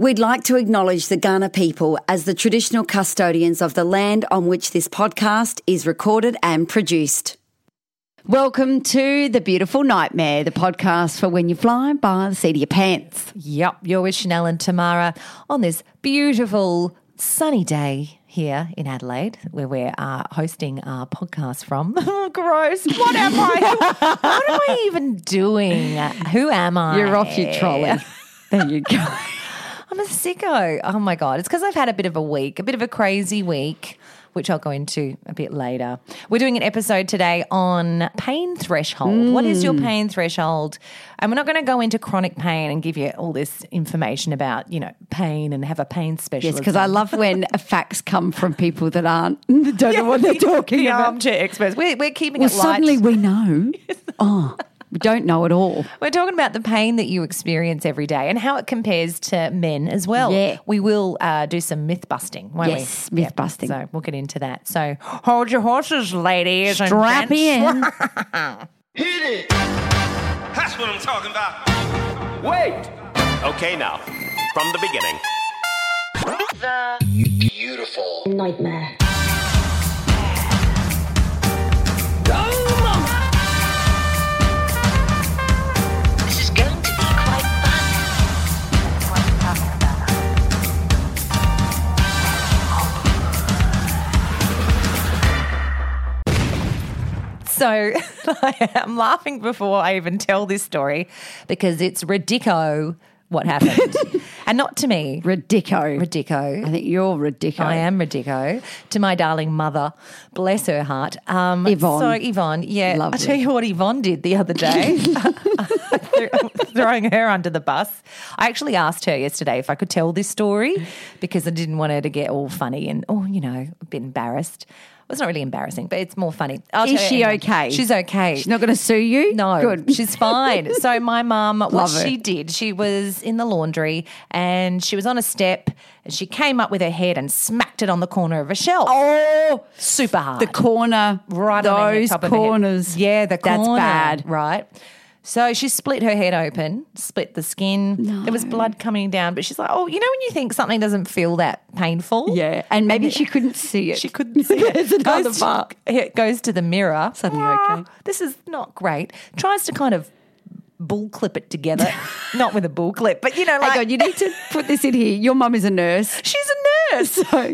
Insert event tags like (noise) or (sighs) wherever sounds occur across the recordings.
We'd like to acknowledge the Kaurna people as the traditional custodians of the land on which this podcast is recorded and produced. Welcome to The Beautiful Nightmare, the podcast for when you fly by the seat of your pants. Yep, you're with Shanelle and Tamara on this beautiful sunny day here in Adelaide, where we're uh, hosting our podcast from. (laughs) Gross! What am I? what am I even doing? Who am I? You're off your trolley. (laughs) There you go. I'm a sicko. Oh my god! It's because I've had a bit of a week, a bit of a crazy week. Which I'll go into a bit later. We're doing an episode today on pain threshold. What is your Mm. pain threshold? And we're not going to go into chronic pain and give you all this information about, you know, pain and have a pain specialist. Yes, because I love when (laughs) facts come from people that aren't, (laughs) don't know what they're (laughs) talking the about. armchair experts. We're, we're keeping Well, it light. suddenly we know. Oh, we don't know at all. We're talking about the pain that you experience every day and how it compares to men as well. Yeah. We will uh, do some myth busting, won't Yes, we? myth busting. So we'll get into that. So hold your horses, ladies. Strap and in. (laughs) That's what I'm talking about. Wait! Okay, now, from the beginning. The beautiful nightmare. This So (laughs) I'm laughing before I even tell this story because it's ridico what happened. (laughs) and not to me. Ridico. Ridico. I think you're ridico. I am ridico to my darling mother, bless her heart. Um, Yvonne. So Yvonne, yeah, Lovely. I tell you what Yvonne did the other day, (laughs) throwing her under the bus. I actually asked her yesterday if I could tell this story because I didn't want her to get all funny and oh, you know, a bit embarrassed. Well, it's not really embarrassing, but it's more funny. I'll Is she anyway. okay? She's okay. She's not going to sue you? No, Good. She's fine. (laughs) So my mum, what Love her. she did, she was in the laundry and she was on a step and she came up with her head and smacked it on the corner of a shelf. Oh, super hard. the corner. right on her Those of her head. corners. Yeah, the That's corner, bad. Right. So she split her head open, split the skin. There was blood coming down, but she's like, "Oh, you know when you think something doesn't feel that painful?" Yeah, and maybe she couldn't see it. She couldn't (laughs) see it. (laughs) Another goes, to, part. (laughs) it goes to the mirror. Suddenly Ah, okay. This is not great. Tries to kind of bull clip it together. not with a bull clip, but you know, like Hang on, you need to put this in here. Your mum is a nurse. She's a So-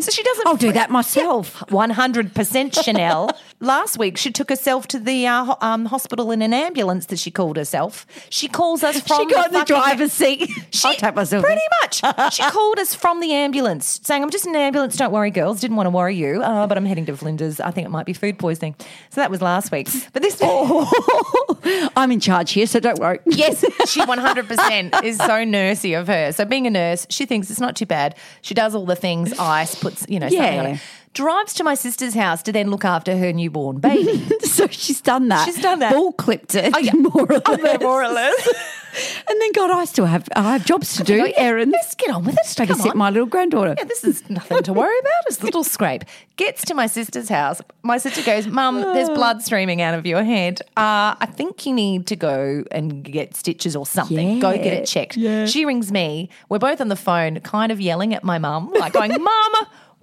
So, she doesn't. I'll do that myself. (laughs) 100% Shanelle. (laughs) Last week, she took herself to the uh, ho- um, hospital in an ambulance that she called herself. She calls us from She got in the fucking- driver's seat. (laughs) She, I'll take myself Pretty much. She called us from the ambulance saying, I'm just in an ambulance. Don't worry, girls. Didn't want to worry you, uh, but I'm heading to Flinders. I think it might be food poisoning. So that was last week. (laughs) But this. (laughs) (laughs) Oh. I'm in charge here, so don't worry. Yes, she 100% is so nursey of her. So being a nurse, she thinks it's not too bad. She does all the things ice, puts you know something on Yeah. it. Drives to my sister's house to then look after her newborn baby. (laughs) so she's done that. She's done that. Ball clipped it. (laughs) Oh, yeah. more or less. more or less. (laughs) And then, God, I still have I have jobs to do, Go, yeah, errands. Let's get on with it. Come Babysit on. my little granddaughter. Yeah, this is nothing to worry about. It's a little scrape. Gets to my sister's house. My sister goes, Mum, there's blood streaming out of your head. Uh, I think you need to go and get stitches or something. Go get it checked. Yeah. She rings me. We're both on the phone, kind of yelling at my mum, like going, Mum,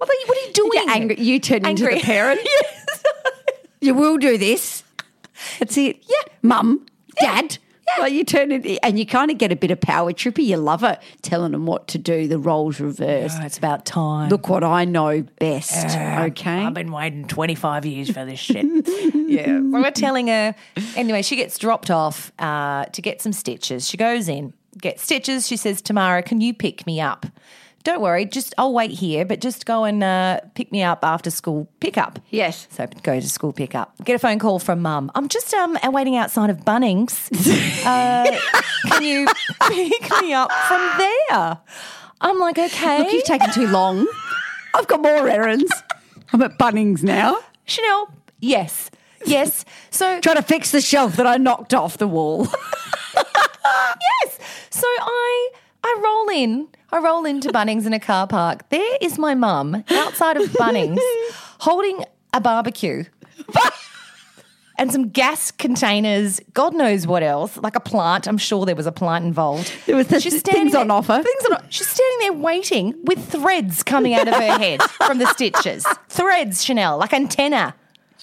what are you, what are you doing? You angry. You turn into Angry. the parent. (laughs) You will do this. That's it. Yeah. Mum, dad. Well, you turn it, and you kind of get a bit of power trippy. You love it, telling them what to do. The roles reversed. Oh, it's about time. Look what I know best. okay. I've been waiting 25 years for this shit. (laughs) yeah. We're telling her. Anyway, she gets dropped off uh, to get some stitches. She goes in, gets stitches. She says, Tamara, can you pick me up? Don't worry, just I'll wait here, but just go and uh, pick me up after school pickup. Yes. So go to school pickup. Get a phone call from mum. I'm just um waiting outside of Bunnings. (laughs) uh, can you pick me up from there? I'm like, okay. Look, you've taken too long. I've got more errands. I'm at Bunnings now. Shanelle, yes. Yes. So (laughs) Trying to fix the shelf that I knocked off the wall. (laughs) yes. So I I roll in. I roll into Bunnings in a car park. There is my mum outside of Bunnings (laughs) holding a barbecue. (laughs) And some gas containers, God knows what else, like a plant. I'm sure there was a plant involved. There was the things on offer. Things on, she's standing there waiting with threads coming out of her head (laughs) from the stitches. Threads, Shanelle, like antenna.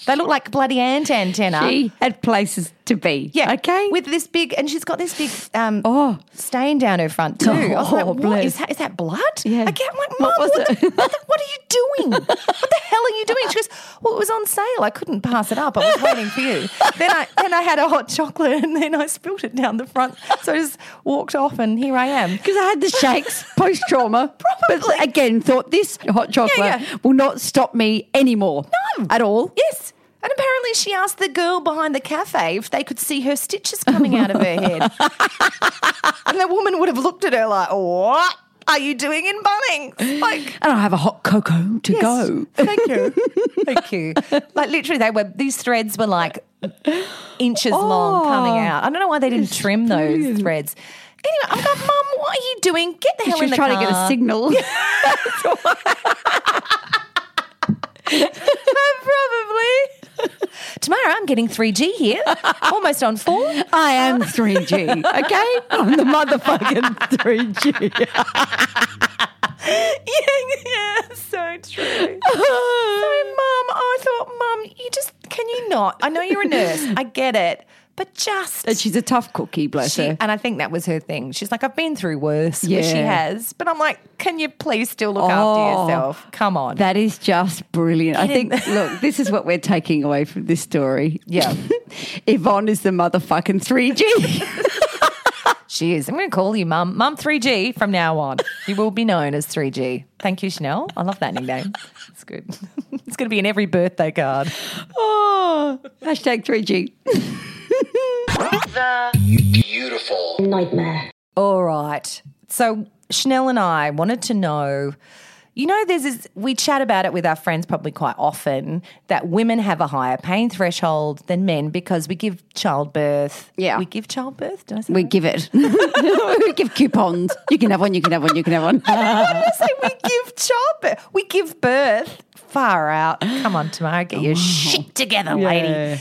They look like bloody ant antenna. She had places to be. Yeah. Okay. With this big, and she's got this big um, Oh. stain down her front too. I was like, Oh, what bless. is that? Is that blood? Yeah. I get, I'm like, Mum, What was what, it? the- what, the- what are you doing? what the hell are you doing? She goes, well, it was on sale. I couldn't pass it up. I was waiting for you. then I then I had a hot chocolate, and then I spilt it down the front. So I just walked off, and here I am. Because I had the shakes (laughs) post trauma. Probably. But again, thought this hot chocolate yeah. will not stop me anymore. No. At all. Yes. And apparently, she asked the girl behind the cafe if they could see her stitches coming out of her head. (laughs) and the woman would have looked at her like, What are you doing in Bunnings? Like, And I have a hot cocoa to Yes. go. Thank you. Thank you. Like literally they were these threads were like inches long oh. coming out. I don't know why they didn't trim those threads. Anyway, I'm like, Mum, what are you doing? Get the hell She in the trying to get a signal. (laughs) (laughs) Probably. (laughs) Tomorrow I'm getting 3G here. Almost on four. I am 3G, okay? I'm the motherfucking 3G. (laughs) yeah, yeah, so true. (laughs) so, Mum, I thought, Mum, you just can you not? I know you're a nurse. I get it. But just And she's a tough cookie, bless She, her. and I think that was her thing. She's like, I've been through worse, which she has. But I'm like, can you please still look Oh, after yourself? Come on. That is just brilliant. I Get in think, (laughs) look, this is what we're taking away from this story. Yeah. (laughs) Yvonne is the motherfucking 3G. (laughs) she is. I'm going to call you Mum. Mum 3G from now on. You will be known as 3G. Thank you, Shanelle. I love that nickname. It's good. it's going to be in every birthday card. oh, hashtag 3G. Beautiful nightmare. All right. So Shanelle and I wanted to know. You know, there's this, we chat about it with our friends probably quite often that women have a higher pain threshold than men because we give childbirth. Yeah. We give childbirth. Did I say We that? give it. (laughs) we give coupons. You can have one, you can have one, you can have one. Why (laughs) did I say we give childbirth? We give birth. Far out. Come on, Tamara, get your oh. shit together, lady. Yeah,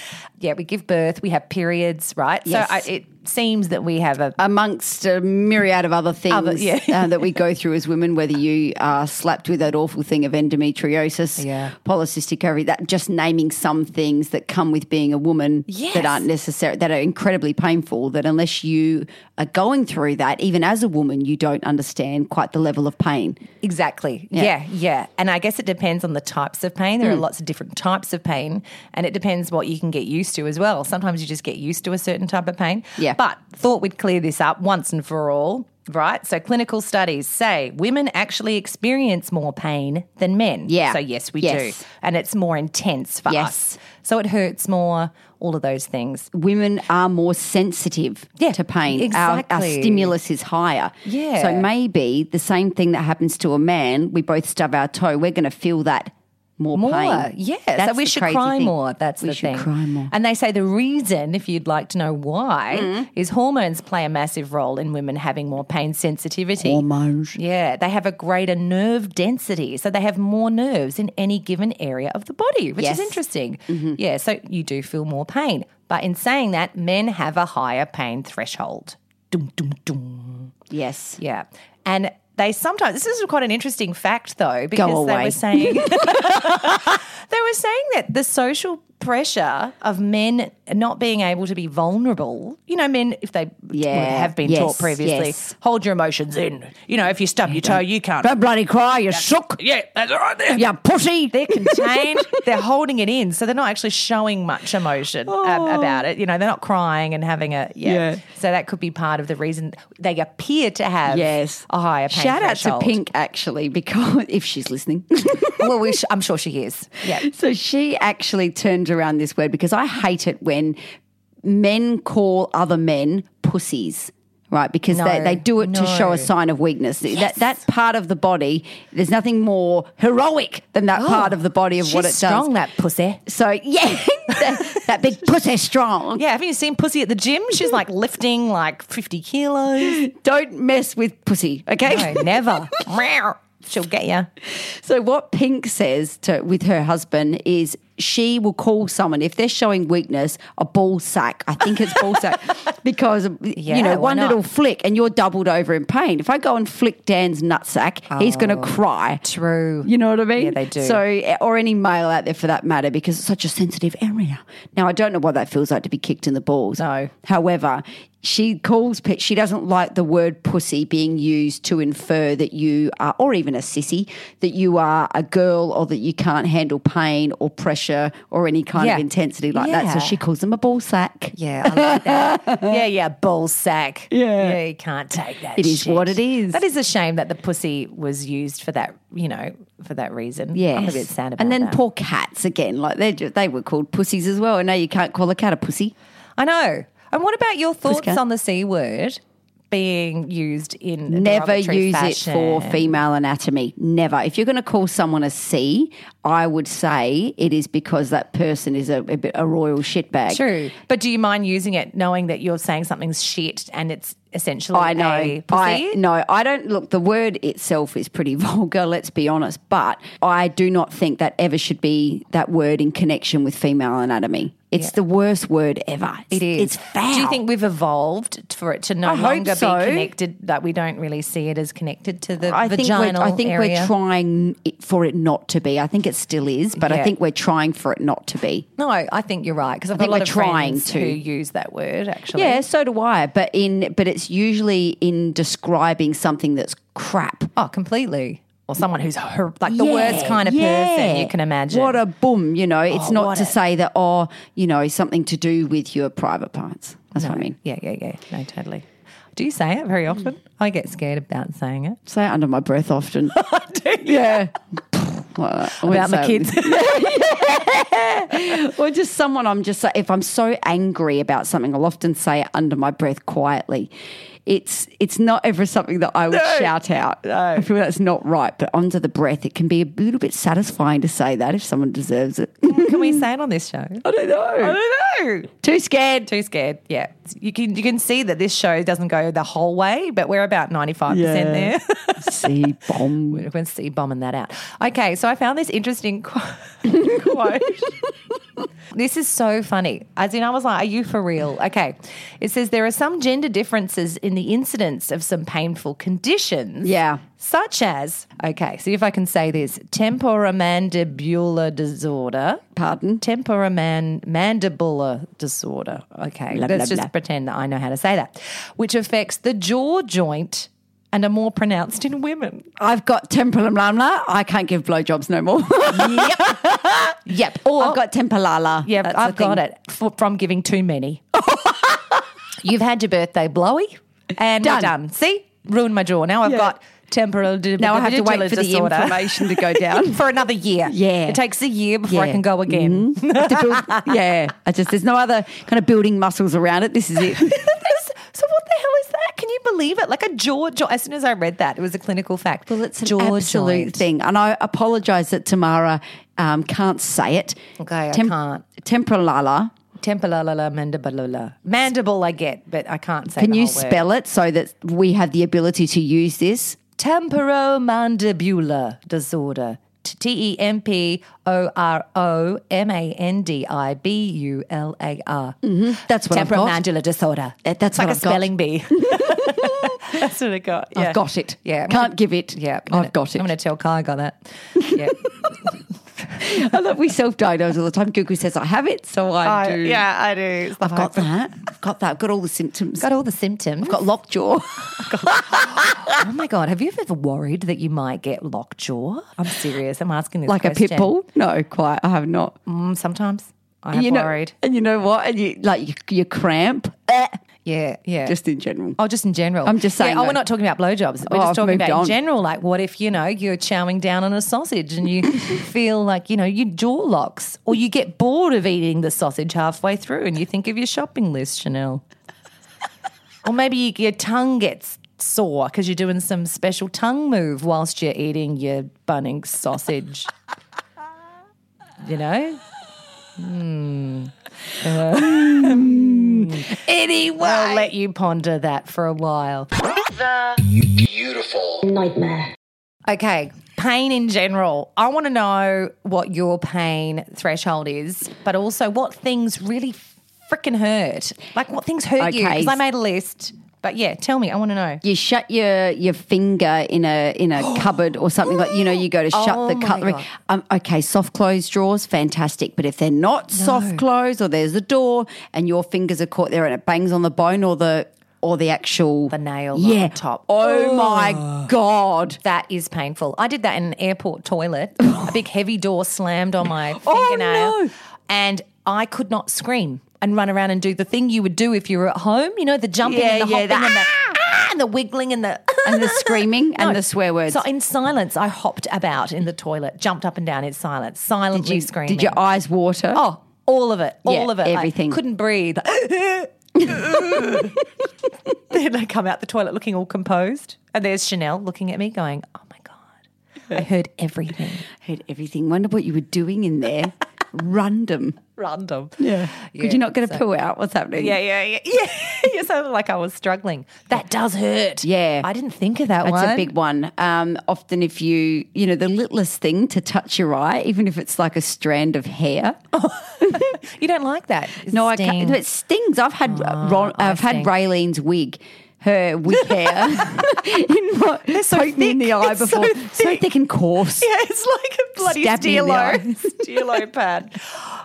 we give birth. We have periods, right? Yes. So I, it seems that we have a Amongst a myriad of other things Other- yeah. uh, that we go through as women, whether you are slapped with that awful thing of endometriosis, Yeah. polycystic ovary, that just naming some things that come with being a woman Yes. that aren't necessary, that are incredibly painful, that unless you are going through that, even as a woman, you don't understand quite the level of pain. Exactly. Yeah. Yeah. yeah, And I guess it depends on the types of pain. There are lots of different types of pain, and it depends what you can get used to as well. Sometimes you just get used to a certain type of pain. Yeah. But thought we'd clear this up once and for all. Right. So clinical studies say women actually experience more pain than men. Yeah. So yes, we Yes. do. And it's more intense for Yes. us. So it hurts more. all of those things. women are more sensitive Yeah, to pain. Our, our stimulus is higher. Yeah. So maybe the same thing that happens to a man, we both stub our toe, we're going to feel that more, More, pain. yeah. That's so we should cry thing. more. That's we the should thing. cry more. And they say the reason, if you'd like to know why, Mm. is hormones play a massive role in women having more pain sensitivity. Hormones. Yeah, they have a greater nerve density, so they have more nerves in any given area of the body, which Yes. is interesting. Yeah, so you do feel more pain. But in saying that, men have a higher pain threshold. Dum, dum, dum. Yes. Yeah. And they sometimes, this is quite an interesting fact though, because they were saying, (laughs) (laughs) they were saying that the social pressure of men not being able to be vulnerable, you know, men, if they Yeah. have been Yes, taught previously, yes. hold your emotions in. You know, if you stub your toe, you can't. Don't bloody cry, you shook. Yeah, that's right there. You pussy. They're contained. (laughs) they're holding it in, so they're not actually showing much emotion ab- oh. about it. You know, they're not crying and having a yeah. Oh. Yeah. So that could be part of the reason they appear to have Yes. a higher pain Shout out to. Pink, actually, because (laughs) if she's listening. well, we sh- I'm sure she is. Yeah. So she actually turned around this word because I hate it when men call other men pussies. Right, because they, No, they do it to show a sign of weakness. That that part of the body, there's nothing more heroic than that oh, part of the body of what it Oh, She's strong, does. that pussy. So yeah, (laughs) that, that big pussy strong. Yeah, haven't you seen Pussy at the gym? She's like lifting like 50 kilos. Don't mess with pussy, okay? No, never. (laughs) She'll get you. So what Pink says to with her husband is she will call someone if they're showing weakness a ball sack. I think it's ball sack (laughs) because you know one not? little flick and you're doubled over in pain. If I go and flick Dan's nutsack, he's going to oh, cry. Oh, True. You know what I mean? Yeah, they do. So, eh, or any male out there for that matter, because it's such a sensitive area. Now, I don't know what that feels like to be kicked in the balls. No. However, she calls, pe- she doesn't like the word pussy being used to infer that you are, or even a sissy, that you are a girl or that you can't handle pain or pressure or any kind Yeah. of intensity like that. So she calls them a ball sack. Yeah, I like that. (laughs) yeah, yeah, ball sack. Yeah. Yeah, you can't take that. It is shit. what it is. That is a shame that the pussy was used for that, you know, for that reason. Yes. I'm a bit sad about And then that. poor cats again, like they they were called pussies as well. And now you can't call a cat a pussy. I know. And what about your thoughts on the C word being used in Never use fashion? it for female anatomy. Never. If you're going to call someone a C, I would say it is because that person is a, a, bit, a royal shitbag. True. But do you mind using it knowing that you're saying something's shit and it's essentially I know. a pussy? I no, I don't look. The word itself is pretty (laughs) vulgar. Let's be honest, but I do not think that ever should be that word in connection with female anatomy. It's the worst word ever. It is. It's foul. Do you think we've evolved for it to no I longer so. be connected? That we don't really see it as connected to the I think vaginal we're, I think area? we're trying it- for it not to be. I think it still is, but I think we're trying for it not to be. No, I think you're right because I've I got think a lot we're of trying friends to. who use that word. Actually, Yeah, so do I. But in but it's usually in describing something that's crap. Oh, completely. Or someone who's hor- like the worst kind of person you can imagine. What a boom, you know. It's Oh, not to a- say that, oh, you know, something to do with your private parts. That's what I mean. Yeah, yeah, yeah. No, totally. Do you say it very often? I get scared about saying it. Say it under my breath often. (laughs) yeah. Well, About my kids. (laughs) or just someone I'm just if I'm so angry about something, I'll often say it under my breath quietly. It's it's not ever something that I would shout out. I feel that's not right, but under the breath, it can be a little bit satisfying to say that if someone deserves it. Can we say it on this show? (laughs) I don't know. I don't know. Too scared. Too scared. Yeah, you can you can see that this show doesn't go the whole way, but we're about ninety five percent there. (laughs) See bomb. (laughs) We're going to see bombing that out. Okay, so I found this interesting qu- quote. (laughs) this is so funny. As in, I was like, "Are you for real?" Okay, it says there are some gender differences in the incidence of some painful conditions. Yeah. Such as, okay, see if I can say this temporomandibular disorder. Pardon? Temporomandibular disorder. Okay, Blah, let's blah, just blah. pretend that I know how to say that, which affects the jaw joint and are more pronounced in women. I've got temperament. I can't give blowjobs no more. Yep. (laughs) Or I've got tempalala. yeah, That's I've got it f- from giving too many. (laughs) You've had your birthday blowy, and Done. we're done. See, ruined my jaw. Now I've Yeah. got temporal di- Now I have to wait for the disorder. inflammation to go down. (laughs) for another year. Yeah. It takes a year before I can go again. Mm-hmm. I build- yeah, I just there's no other kind of building muscles around it. This is it. so what the hell is that? Can you believe it? Like a jaw, jaw. As soon as I read that, it was a clinical fact. Well, It's an absolute thing, and I apologise that Tamara um, can't say it. Okay, I can't. Temporala. Temporala mandibular. Mandible, I get, but I can't say. Can the you whole word. spell it so that we have the ability to use this? Temporomandibular disorder. T E M P O R O M A N D I B U L A R. Mm-hmm. That's what I've got. Temporomandibular disorder. That- that's like what a I've got. spelling bee. (laughs) That's what I got. Yeah. I've got it. Yeah. Can't give it. Yeah, I've got it. I'm going to tell Kai I got that. Yeah. (laughs) I love we self-diagnose all the time. Google says I have it, so I, do. Yeah, I do. I've got that. I've got that. I've got all the symptoms. Got all the symptoms. I've got lockjaw. (laughs) oh my god! Have you ever worried that you might get lockjaw? I'm serious. I'm asking this like a question. pit bull? No, quite. I have not. Mm, sometimes I have you know, worried. and you know what? And you like you, you cramp. (laughs) Yeah, yeah. Just in general. Oh, just in general. I'm just saying Yeah, oh, we're not talking about blowjobs. We're Oh, just talking about on. in general. Like, what if you know you're chowing down on a sausage and you (laughs) feel like you know your jaw locks, or you get bored of eating the sausage halfway through and you think of your shopping list, Shanelle, (laughs) or maybe you, your tongue gets sore because you're doing some special tongue move whilst you're eating your Bunnings sausage. you know. Hmm. (laughs) Um, anyway, I'll let you ponder that for a while. The beautiful nightmare. Okay, pain in general. I want to know what your pain threshold is, but also what things really freaking hurt. Like what things hurt you? Because I made a list. But yeah, tell me. I want to know. you shut your your finger in a in a (gasps) cupboard or something like you know you go to shut Oh the my cutlery. God. Um, okay, soft close drawers, fantastic. But if they're not soft close or there's a door and your fingers are caught there and it bangs on the bone or the or the actual The nail yeah. on top. Oh my god. That is painful. I did that in an airport toilet. (laughs) a big heavy door slammed on my fingernail. Oh, no. And I could not scream and run around and do the thing you would do if you were at home. You know, the jumping Yeah, and the yeah, hopping the and the ah, and the wiggling and the (laughs) And the screaming (laughs) and the swear words. So in silence, I hopped about in the toilet, jumped up and down in silence, silently did you, screaming. did your eyes water? Oh, all of it, all Yeah, of it, everything. couldn't breathe. (laughs) then I come out the toilet looking all composed, and there's Shanelle looking at me, going, "Oh my god, I heard everything." I Heard everything. Wonder what you were doing in there. Random. Random. Yeah. Yeah, Could you not get a so- poo out? What's happening? Yeah, yeah, yeah, (laughs) yeah. you sounded like I was struggling. That does hurt. Yeah. I didn't think of that That's one. a big one. Um, often, if you, you know, the littlest thing to touch your eye, even if it's like a strand of hair. (laughs) You don't like that? no, I can't. It stings. I've had uh, Ron, I I've had. Raylene's wig. Her wig hair (laughs) in my, so poke me in the eye It's before. So thick. thick. and coarse. Yeah, it's like a bloody Stabbed me in steelo, steelo pad.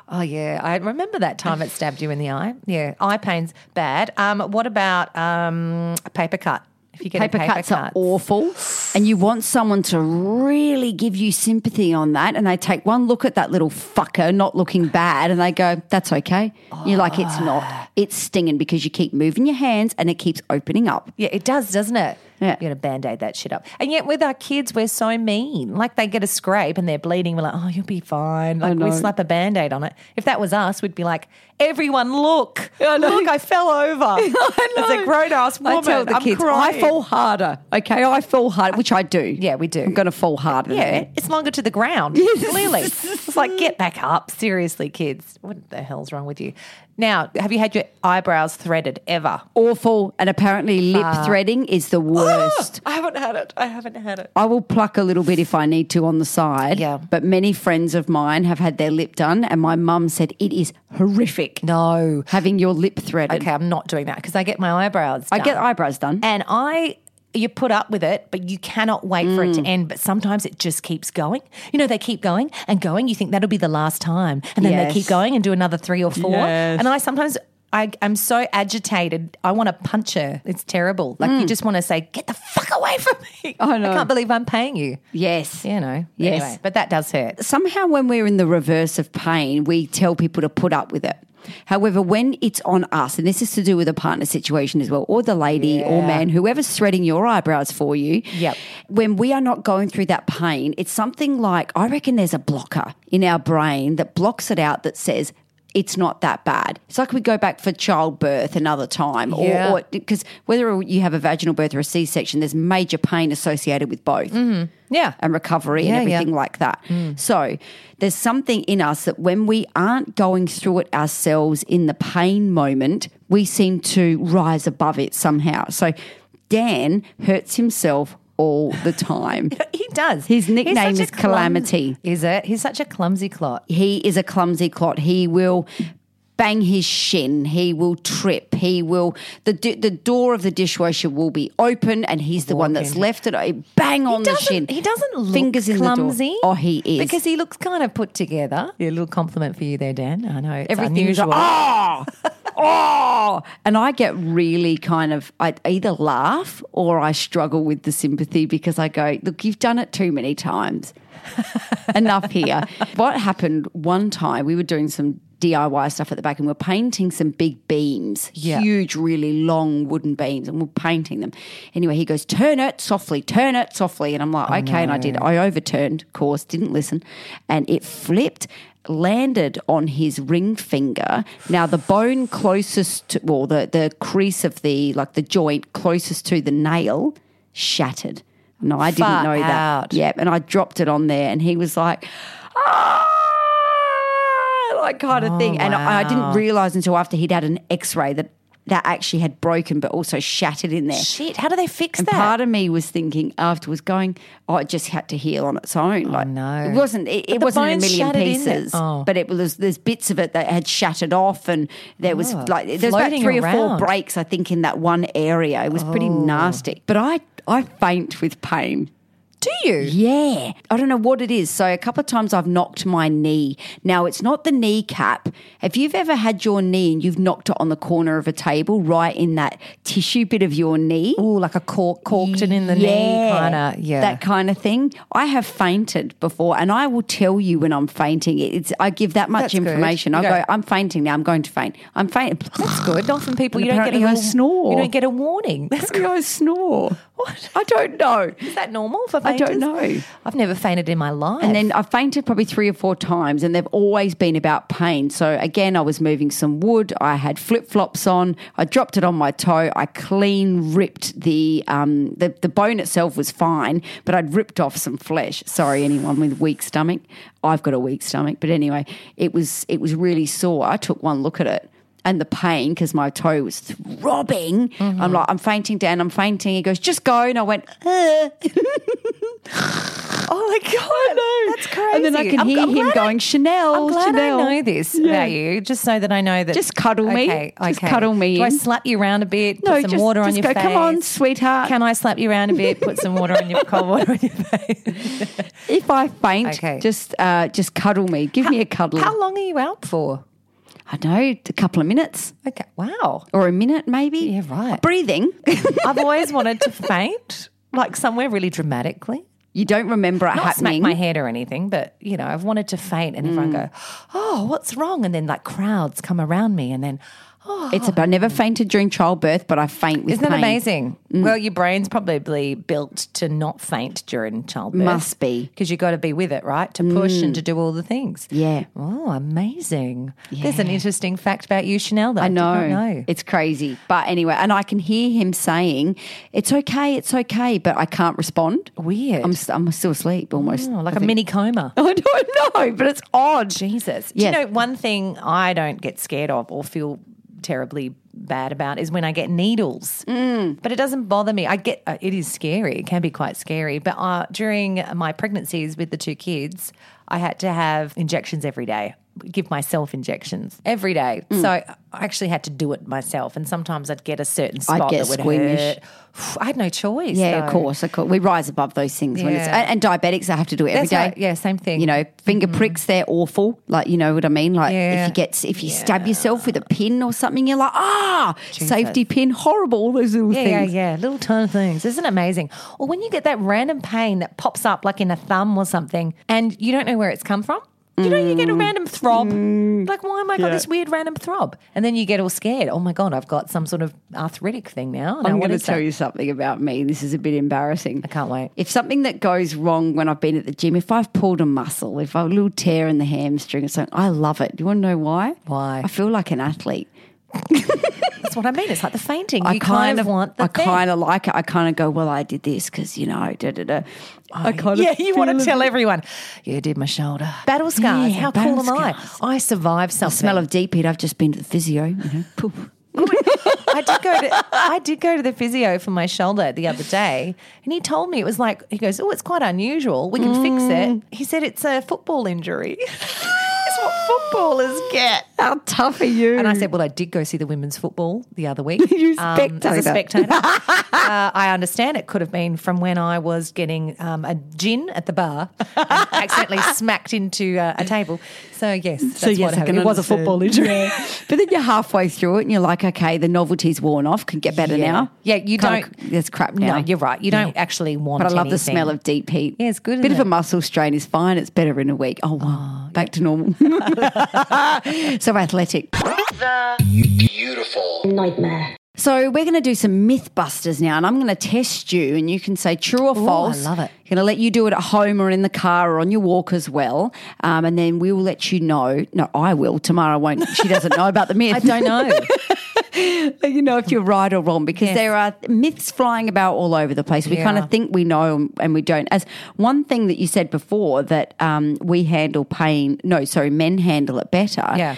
Oh yeah, I remember that time it stabbed you in the eye. Yeah, eye pain's bad. Um, what about um, a paper cut? If you get Paper, a paper cuts cut, are awful, and you want someone to really give you sympathy on that. And they take one look at that little fucker not looking bad, and they go, "That's okay." You're like, "It's not. It's stinging because you keep moving your hands, and it keeps opening up." Yeah, it does, doesn't it? Yeah. You got to band aid that shit up. And yet with our kids, we're so mean. Like they get a scrape and they're bleeding. We're like, oh, you'll be fine. Like we know. slap a band aid on it. If that was us, we'd be like, everyone, look. Look, I fell over. (laughs) As a grown ass woman. I tell the I'm kids, crying. I fall harder. Okay, I fall hard, which I do. Yeah, we do. I'm going to fall harder. Yeah, it's longer to the ground. (laughs) Clearly, it's like get back up. Seriously, kids, what the hell's wrong with you? Now, have you had your eyebrows threaded ever? awful. And apparently, lip threading is the worst. (gasps) I haven't had it. I haven't had it. I will pluck a little bit if I need to on the side. Yeah. But many friends of mine have had their lip done, and my mum said it is horrific No. having your lip threaded. Okay, I'm not doing that because I get my eyebrows. I get eyebrows done. and I. You put up with it, but you cannot wait for it Mm. to end. But sometimes it just keeps going. You know, they keep going and going. You think that'll be the last time. And then Yes. they keep going and do another three or four. Yes. And I sometimes I, I'm so agitated. I want to punch her. It's terrible. Like you just want to say, "Get the fuck away from me!" Mm. (laughs) I. I can't believe I'm paying you. yes. You know. Yes. Anyway, but that does hurt. Somehow, when we're in the reverse of pain, we tell people to put up with it. However, when it's on us, and this is to do with a partner situation as well, or the lady or man, whoever's threading your eyebrows for you, Yep. when we are not going through that pain, it's something like I reckon there's a blocker in our brain that blocks it out that says, it's not that bad. It's like we go back for childbirth another time, Yeah. or because whether you have a vaginal birth or a C section, there's major pain associated with both mm-hmm. Yeah. and recovery Yeah, and yeah. everything like that. Mm. So there's something in us that when we aren't going through it ourselves in the pain moment, we seem to rise above it somehow. So Dan hurts himself all the time. (laughs) He does. His nickname such a is Calamity. clum- Is it? He's such a clumsy clot. he is a clumsy clot. He will bang his shin. He will trip. He will the di- the door of the dishwasher will be open, and he's the one that's left it. Uh, bang on the doesn't, shin. He doesn't look fingers in clumsy. the door. Oh, he is because he looks kind of put together. Yeah, a little compliment for you there, Dan. I know it's Everything's unusual. oh, (laughs) oh, and I get really kind of I either laugh or I struggle with the sympathy because I go, look, you've done it too many times. (laughs) Enough here. What happened one time? We were doing some DIY stuff at the back and we we're painting some big beams, Yeah. huge, really long wooden beams, and we're painting them. Anyway, he goes, Turn it softly, turn it softly. And I'm like, oh, Okay. And I did. I overturned, of course, didn't listen, and it flipped. Landed on his ring finger. Now the bone closest, to, well, the the crease of the like the joint closest to the nail shattered. No, I didn't Far know that. out. Yep, and I dropped it on there, and he was like, ah, like kind of thing. And I, I didn't realize until after he'd had an X-ray that that actually had broken, but also shattered in there. Shit, how do they fix And that? part of me was thinking afterwards, going, "Oh, it just had to heal on its own." Oh, like, no. it wasn't. It, it wasn't a million in pieces, Oh. but it was. There's bits of it that had shattered off, and there was Oh, like there's about three or four breaks, I think, in that one area. It was pretty oh. nasty. But I, I faint with pain. Do you? Yeah. I don't know what it is. So a couple of times I've knocked my knee. Now it's not the kneecap. If you've ever had your knee and you've knocked it on the corner of a table, right in that tissue bit of your knee. Oh, like a cork, corked it in the knee, kind of. Yeah. That kind of thing. I have fainted before and I will tell you when I'm fainting. It's I give that much That's information. I go- I'm fainting now, I'm going to faint. I'm fainting. That's good. (sighs) Often people And you don't get a little- snore. You don't get a warning. That's Maybe (laughs) I snore. What? I don't know. Is that normal for I fainters? don't know. I've never fainted in my life. And then I fainted probably three or four times, and they've always been about pain. So again, I was moving some wood. I had flip flops on. I dropped it on my toe. I clean ripped the um, the the bone itself was fine, but I'd ripped off some flesh. Sorry, anyone with a weak stomach. I've got a weak stomach, but anyway, it was it was really sore. I took one look at it. And the pain because my toe was throbbing. Mm-hmm. I'm like, I'm fainting, Dan. I'm fainting. He goes, just go. And I went, uh. (laughs) oh my god, that's crazy. And then I can I'm- hear I'm him glad I- going, Shanelle, I'm glad Shanelle. I know this Yeah. about you, just so that I know that. Just cuddle me. Okay, Just okay. cuddle me Do I slap you around a bit? No, put some just- water on just your go, face. "Come on, sweetheart." Can I slap you around a bit? Put some water on your (laughs) cold water on your face. If I faint, Okay. just uh, just cuddle me. Give me a cuddle. How long are you out for? I don't know, a couple of minutes Okay, wow. or a minute maybe. Yeah, right. Breathing. (laughs) I've always wanted to faint, like somewhere really dramatically. you don't remember it Not smack my head or anything, but you know, I've wanted to faint, and everyone mm. go, "Oh, what's wrong?" And then like crowds come around me, and then, "Oh, It's about I never fainted during childbirth, but I faint with Isn't that pain. amazing? Mm. Well, your brain's probably built to not faint during childbirth. Must be. Because you've got to be with it, right? To push and mm. to do all the things. Yeah. Oh, amazing. There's an interesting fact about you, Shanelle, that I, I know. did not know. It's crazy. But anyway, and I can hear him saying, It's okay, it's okay, but I can't respond. Weird. I'm, st- I'm still asleep almost. Oh, like a mini coma. (laughs) I don't know, but it's odd. Jesus. Yes. Do you know one thing I don't get scared of or feel terribly bad about is when I get needles. Mm. But it doesn't bother me. I get uh, it is scary. It can be quite scary. But uh, during my pregnancies with the two kids, I had to have injections every day. Give myself injections every day. Mm. So I actually had to do it myself. And sometimes I'd get a certain spot get that would squeamish. hurt. I had no choice. Yeah, though. of course, of course. We rise above those things when it's and, and diabetics. They have to do it every That's day. right. Yeah, same thing. You know, finger pricks. They're awful. Like you know what I mean. Like Yeah. if you get if you stab yourself with a pin or something, you're like ah, safety pin, horrible. All those little Yeah, things. yeah, yeah. Little tiny things. Isn't it amazing? Or when you get that random pain that pops up like in a thumb or something and you don't know where it's come from. You know, you get a random throb. Like, why am I got Mm. Yeah. this weird random throb? And then you get all scared. Oh my God, I've got some sort of arthritic thing now. Now, I'm going to tell that? you something about me. This is a bit embarrassing. I can't wait. If something that goes wrong when I've been at the gym, if I've pulled a muscle, if I've a little tear in the hamstring or something, I love it. Do you want to know why? Why? I feel like an athlete. That's what I mean. It's like the fainting. You I kind of want the I kind of like it. I kind of go, well, I did this because you know, da da da. I kind of yeah, of you want to tell everyone. You did my shoulder. Battle scars. Yeah, How battle cool am. I? I survived The something. smell of deep heat. I've just been to the physio. You know, poof. (laughs) I did go to I did go to the physio for my shoulder the other day, and he told me it was like he goes, "Oh, it's quite unusual. We can fix Mm. it." He said it's a football injury. (laughs) it's what footballers get. How tough are you? And I said, "Well, I did go see the women's football the other week. (laughs) You um, as a spectator. (laughs) spectator. uh, I understand it could have been from when I was getting um, a gin at the bar, and accidentally (laughs) smacked into uh, a table. So yes, that's So yes, what happened. It was a football injury. Yeah. But then you're halfway through it and you're like, okay, the novelty's worn off. Can get better Yeah. now. Yeah, you Kinda don't- cr- There's crap now. No, you're right. You don't actually want. But I love the smell of deep heat. Yeah, it's good, Bit isn't of a muscle strain is fine. It's better in a week. Oh, wow. Back to normal. (laughs) so athletic. The Beautiful. Nightmare. So we're going to do some Mythbusters now, and I'm going to test you, and you can say true or Ooh, I love it. I'm Going to let you do it at home or in the car or on your walk as well, um, and then we will let you know. No, I will. Tamara won't. She doesn't know about the myth. I don't know. let (laughs) you know if you're right or wrong because Yes. there are myths flying about all over the place. We kind of think we know and we don't. As one thing that you said before that um, we handle pain, no, sorry, men handle it better. Yeah.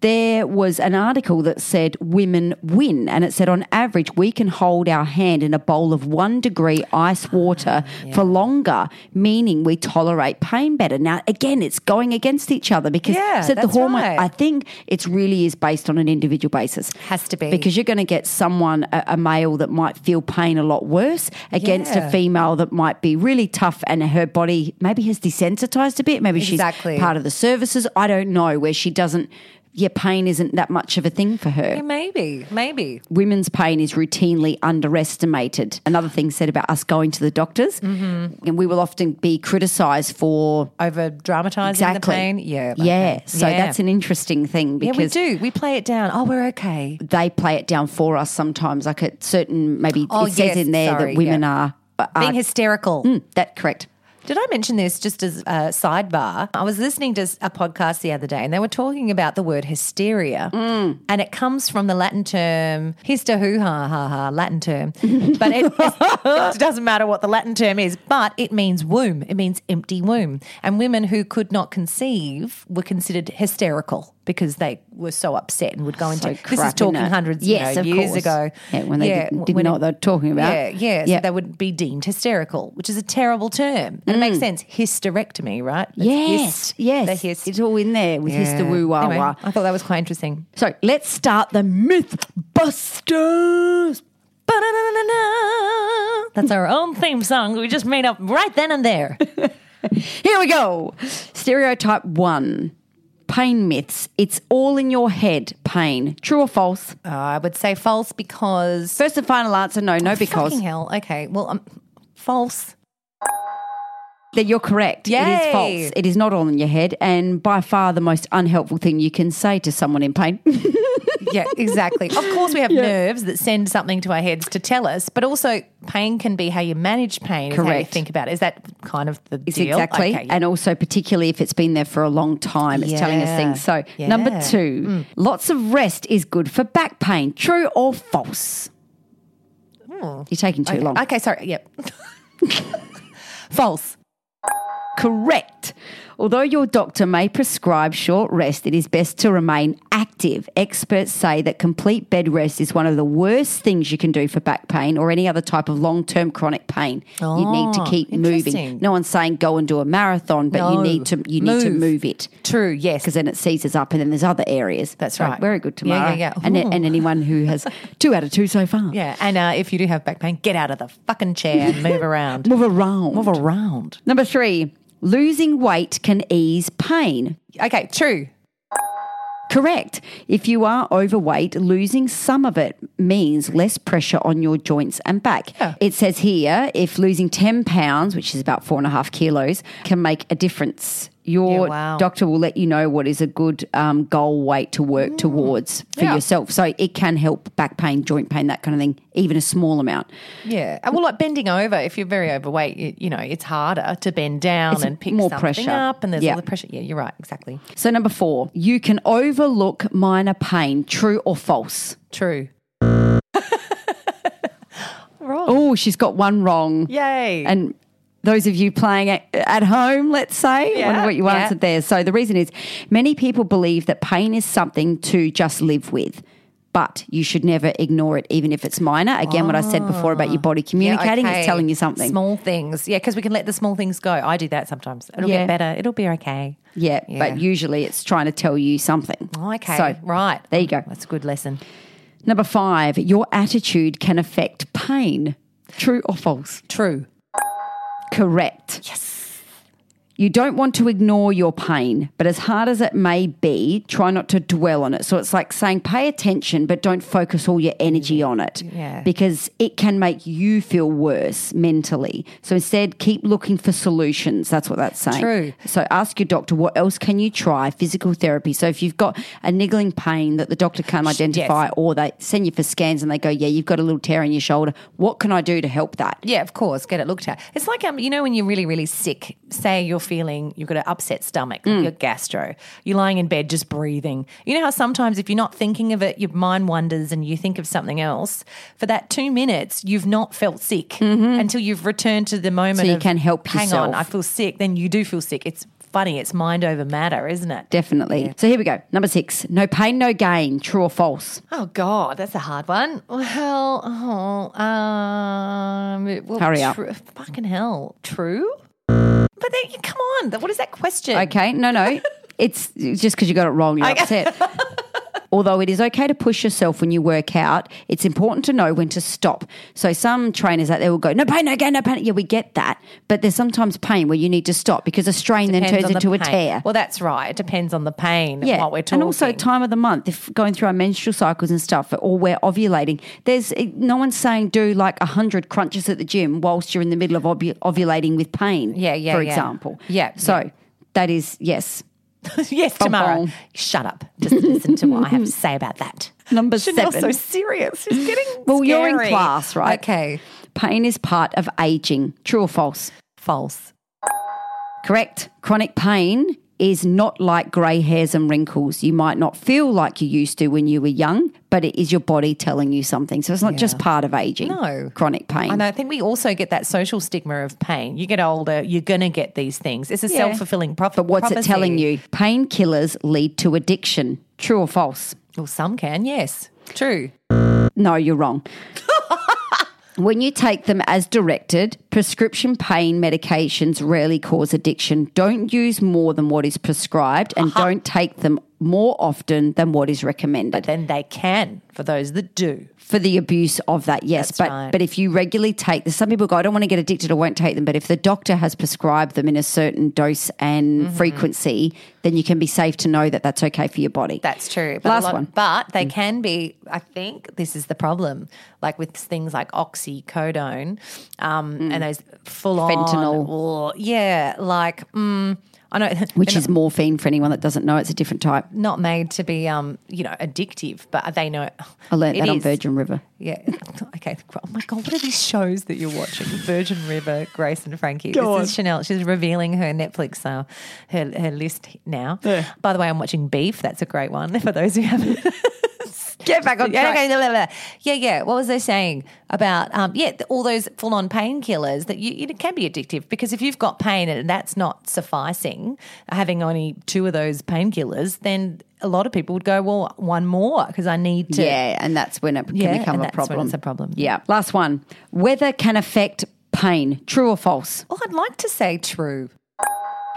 There was an article that said women win, and it said on average we can hold our hand in a bowl of one degree ice water ah, for longer, meaning we tolerate pain better. Now, again, it's going against each other because Yeah, so the hormone. right. I think it really is based on an individual basis. Has to be. because you're going to get someone a, a male that might feel pain a lot worse against Yeah. a female that might be really tough and her body maybe has desensitized a bit. Maybe Exactly. she's part of the services. I don't know where she doesn't. Yeah, pain isn't that much of a thing for her Yeah, maybe, maybe. women's pain is routinely underestimated. Another thing said about us going to the doctors, Mm-hmm. and we will often be criticised for Over dramatizing exactly. the pain. Yeah. yeah. So Yeah. that's an interesting thing Yeah, we do. We play it down. Oh, we're okay. they play it down for us sometimes. Like at certain, maybe Oh, it says yes, in there sorry, that women yeah. are, are Being hysterical. Mm, that correct. Did I mention this just as a sidebar? I was listening to a podcast the other day and they were talking about the word hysteria. Mm. And it comes from the Latin term hyster hoo ha ha ha, Latin term. But it, it (laughs) doesn't matter what the Latin term is, but it means womb. It means empty womb. And women who could not conceive were considered hysterical because they were so upset and would go into So this is talking it? hundreds you Yes, know, of years course. ago. Yeah, when they didn't- didn't when know what they were talking about. Yeah, yeah. So they would be deemed hysterical, which is a terrible term. And it makes sense. Hysterectomy, right? Mm. Yes, hist- yes. The hist. It's all in there with Yeah. Wah Anyway, Wah. I thought that was quite interesting. So let's start the Mythbusters. Ba-da-da-da-da. That's our own theme song we just made up right then and there. (laughs) Here we go. Stereotype one. Pain myths. It's all in your head. Pain. True or false? Uh, I would say false because. First and final answer. No, no, because Fucking hell. Okay. Well, um, false. that you're correct. It is false. It is not all in your head, and by far the most unhelpful thing you can say to someone in pain. (laughs) Yeah, exactly. Of course, we have nerves that send something to our heads to tell us, but also pain can be how you manage pain, is how you Correct. think about it. Is that kind of the deal? exactly, Okay, yeah. and also particularly if it's been there for a long time, it's telling us things. So, Yeah. number Mm. two, lots of rest is good for back pain. True or false? You're taking too okay. long. Okay, sorry. Yep. (laughs) false. Correct. Although your doctor may prescribe short rest, it is best to remain active. Experts say that complete bed rest is one of the worst things you can do for back pain or any other type of long term chronic pain. you need to Oh, keep moving. No one's saying go and do a marathon, but you need to you need to Move. move it. True, yes. Because then it seizes up, and then there's other areas. That's So, right. Very good, Yeah, Tamara. yeah, yeah. And, and anyone who has (laughs) two out of two so far. Yeah, and uh, if you do have back pain, get out of the fucking chair and move around. (laughs) Move around. Move around. Number three, losing weight can ease pain. Okay, true. Correct. If you are overweight, losing some of it means less pressure on your joints and back. Yeah. It says here if losing 10 pounds, which is about four and a half kilos, can make a difference. Your Yeah, wow. doctor will let you know what is a good um, goal weight to work towards for Mm. Yeah. yourself. So it can help back pain, joint pain, that kind of thing, even a small amount. Yeah. And Well, like bending over, if you're very overweight, you, you know, it's harder to bend down It's and pick more something pressure. up, and there's Yeah. all the pressure. Yeah, you're right. Exactly. So, number four, you can overlook minor pain. True or false? True. (laughs) (laughs) wrong. Oh, she's got one wrong. Yay. And those of you playing at, at home, let's say, Yeah, wonder what you yeah. answered there. So the reason is many people believe that pain is something to just live with. But you should never ignore it, even if it's minor. Again, what I said before about your body ah. communicating, Yeah, okay. it's telling you something. Small things. Yeah, because we can let the small things go. I do that sometimes. It'll get better. It'll be okay. yeah, Yeah. but usually it's trying to tell you something. Oh, okay. So right. there you go. That's a good lesson. Number five, your attitude can affect pain. True or false? True. Correct. Yes. You don't want to ignore your pain, but as hard as it may be, try not to dwell on it. So it's like saying pay attention, but don't focus all your energy on it Yeah. because it can make you feel worse mentally. So instead, keep looking for solutions. That's what that's saying. True. So ask your doctor, what else can you try? Physical therapy. So if you've got a niggling pain that the doctor can't identify, or they send you for scans and they go, yeah, you've got a little tear in your shoulder, what can I do to help that? Yeah, of course. Get it looked at. It's like um, you know, when you're really, really sick. Say you're feeling you've got an upset stomach, Mm. your gastro. You're lying in bed just breathing. You know how sometimes if you're not thinking of it, your mind wanders and you think of something else. For that two minutes, you've not felt sick until you've returned to the moment. Mm-hmm. So you of, can help Hang yourself. on, I feel sick. Then you do feel sick. It's funny. It's mind over matter, isn't it? Definitely. So here we go. Number six no pain, no gain. True or false? Oh God, that's a hard one. Well, oh, um, well, Hurry up. tru- fucking hell, true. But then, come on, what is that question? Okay. No, no. (laughs) it's it's just because you got it wrong, you're upset. (laughs) Although it is okay to push yourself when you work out, it's important to know when to stop. So some trainers out there will go, no pain, no gain, no pain. Yeah, we get that. But there's sometimes pain where you need to stop because a strain then turns the into a tear. Well, that's right. It depends on the pain. Yeah, what we're talking. and also time of the month. If going through our menstrual cycles and stuff, or we're ovulating, there's no one's saying do like hundred crunches at the gym whilst you're in the middle of ovu- ovulating with pain. Yeah, yeah, For yeah. example. Yeah, So yeah. that is yes. (laughs) yes, Bum, Tamara. bum. Shut up. Just listen to what I have to say about that. Number Shanelle's seven. so serious. She's getting Well, you're in class, right? Okay. Pain is part of aging. True or false? False. Correct. Chronic pain is not like grey hairs and wrinkles. You might not feel like you used to when you were young, but it is your body telling you something. So it's not just part of aging. No. Chronic pain. And I think we also get that social stigma of pain. You get older, you're going to get these things. It's a Yeah. self fulfilling prophecy. But what's it telling you? Painkillers lead to addiction. True or false? Well, some can, yes. True. No, you're wrong. (laughs) when you take them as directed, prescription pain medications rarely cause addiction. Don't use more than what is prescribed and don't take them more often than what is recommended. Then they can for those that do. for the abuse of that, yes. That's but right. but if you regularly take this, some people go, I don't want to get addicted, I won't take them. But if the doctor has prescribed them in a certain dose and Mm-hmm. frequency, then you can be safe to know that that's okay for your body. That's true. But Last lot- one. Mm. But they can be, I think this is the problem, like with things like oxycodone um, and those full on. Mm. Fentanyl. yeah, like, mm, I know. (laughs) which they're is morphine for anyone that doesn't know. It's a different type. not made to be, um, you know, addictive, but they know. I learned it that on. Virgin River. Yeah. (laughs) Okay. Oh my God. What are these shows that you're watching? Virgin River, Grace and Frankie. Go this is Shanelle. She's revealing her Netflix, uh, her, her list now. By the way, I'm watching Beef. That's a great one (laughs) for those who haven't. Get back on yeah, track. yeah, yeah. What was they saying about? Um, yeah, all those full-on painkillers that you, it can be addictive because if you've got pain and that's not sufficing, having only two of those painkillers, then a lot of people would go, well, one more because I need to. Yeah, and that's when it can Yeah, become and a that's when problem. it's a problem. Yeah. Last one. Weather can affect pain. True or false? Well, I'd like to say true.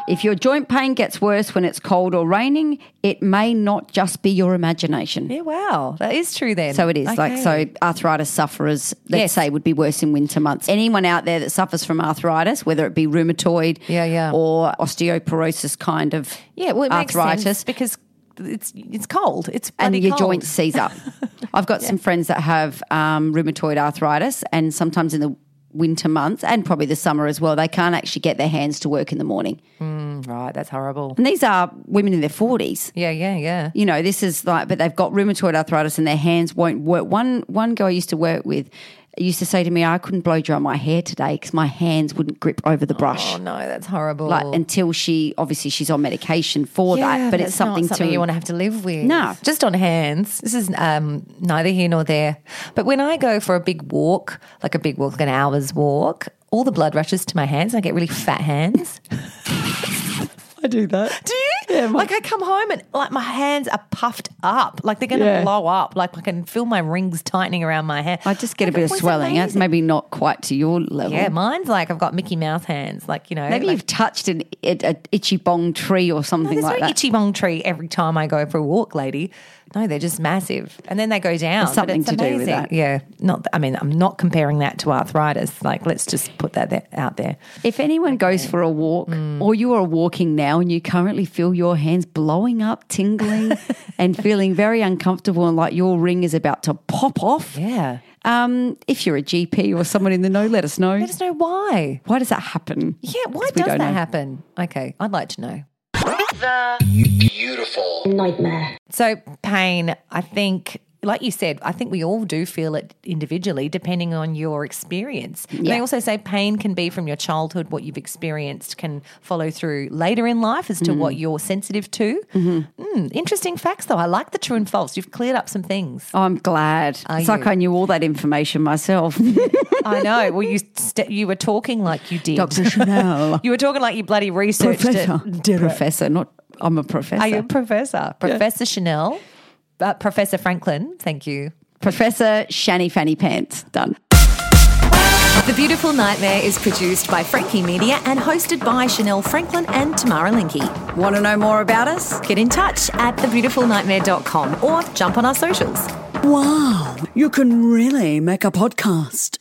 If your joint pain gets worse when it's cold or raining, it may not just be your imagination. Yeah, wow, that is true. Then, So it is like so arthritis sufferers let's Yes. say would be worse in winter months. Anyone out there that suffers from arthritis, whether it be rheumatoid Yeah, yeah. or osteoporosis kind of Yeah, well, arthritis because it's it's cold. It's and your cold. joints seize up. (laughs) I've got some friends that have um, rheumatoid arthritis and sometimes in the winter months and probably the summer as well, they can't actually get their hands to work in the morning. Mm, right, that's horrible. And these are women in their 40s. Yeah, yeah, yeah. You know, this is like, but they've got rheumatoid arthritis and their hands won't work. One one girl I used to work with used to say to me, "I couldn't blow dry my hair today because my hands wouldn't grip over the brush." Oh no, that's horrible. Like until she obviously she's on medication for yeah, that, but it's something, not something to you want to have to live with. No. just on hands. This is um, neither here nor there. But when I go for a big walk, like a big walk, like an hour's walk, all the blood rushes to my hands. I get really fat hands. (laughs) I do that. Do you? Like I come home and like my hands are puffed up, like they're going to Yeah. blow up. Like I can feel my rings tightening around my hand. I just get a Like, bit of was swelling. That's amazing. maybe not quite to your level. Yeah, mine's like I've got Mickey Mouse hands. Like you know, Maybe like, you've touched an it, a itchy bong tree or something There's like no that. itchy bong tree every time I go for a walk, lady. No, they're just massive, and then they go down. There's something to do with that. Yeah, not. I mean, I'm not comparing that to arthritis. Like, let's just put that there, out there. If anyone goes for a walk or you are walking now and you currently feel your hands blowing up, tingling, (laughs) and feeling very uncomfortable and like your ring is about to pop off, Yeah. um, if you're a GP or someone in the know, let us know. Let us know why. Why does that happen? Yeah, why does that know. happen? Okay, I'd like to know. The beautiful nightmare. So, pain, I think, like you said, I think we all do feel it individually depending on your experience. Yeah. they also say pain can be from your childhood, what you've experienced can follow through later in life as to what you're sensitive to. Mm, interesting facts, though. I like the true and false. You've cleared up some things. Oh, I'm glad. Are it's like? I knew all that information myself. (laughs) I know. Well, you st- you were talking like you did. Dr. Shanelle. (laughs) You were talking like you bloody researched professor. it. Professor, not I'm a professor. Are you a professor? Professor Shanelle, uh, Professor Franklin. Thank you. Professor Shani Fanny Pants. Done. The Beautiful Nightmare is produced by Frankie Media and hosted by Shanelle Franklin and Tamara Linky. Want to know more about us? Get in touch at thebeautifulnightmare.com or jump on our socials. Wow, you can really make a podcast.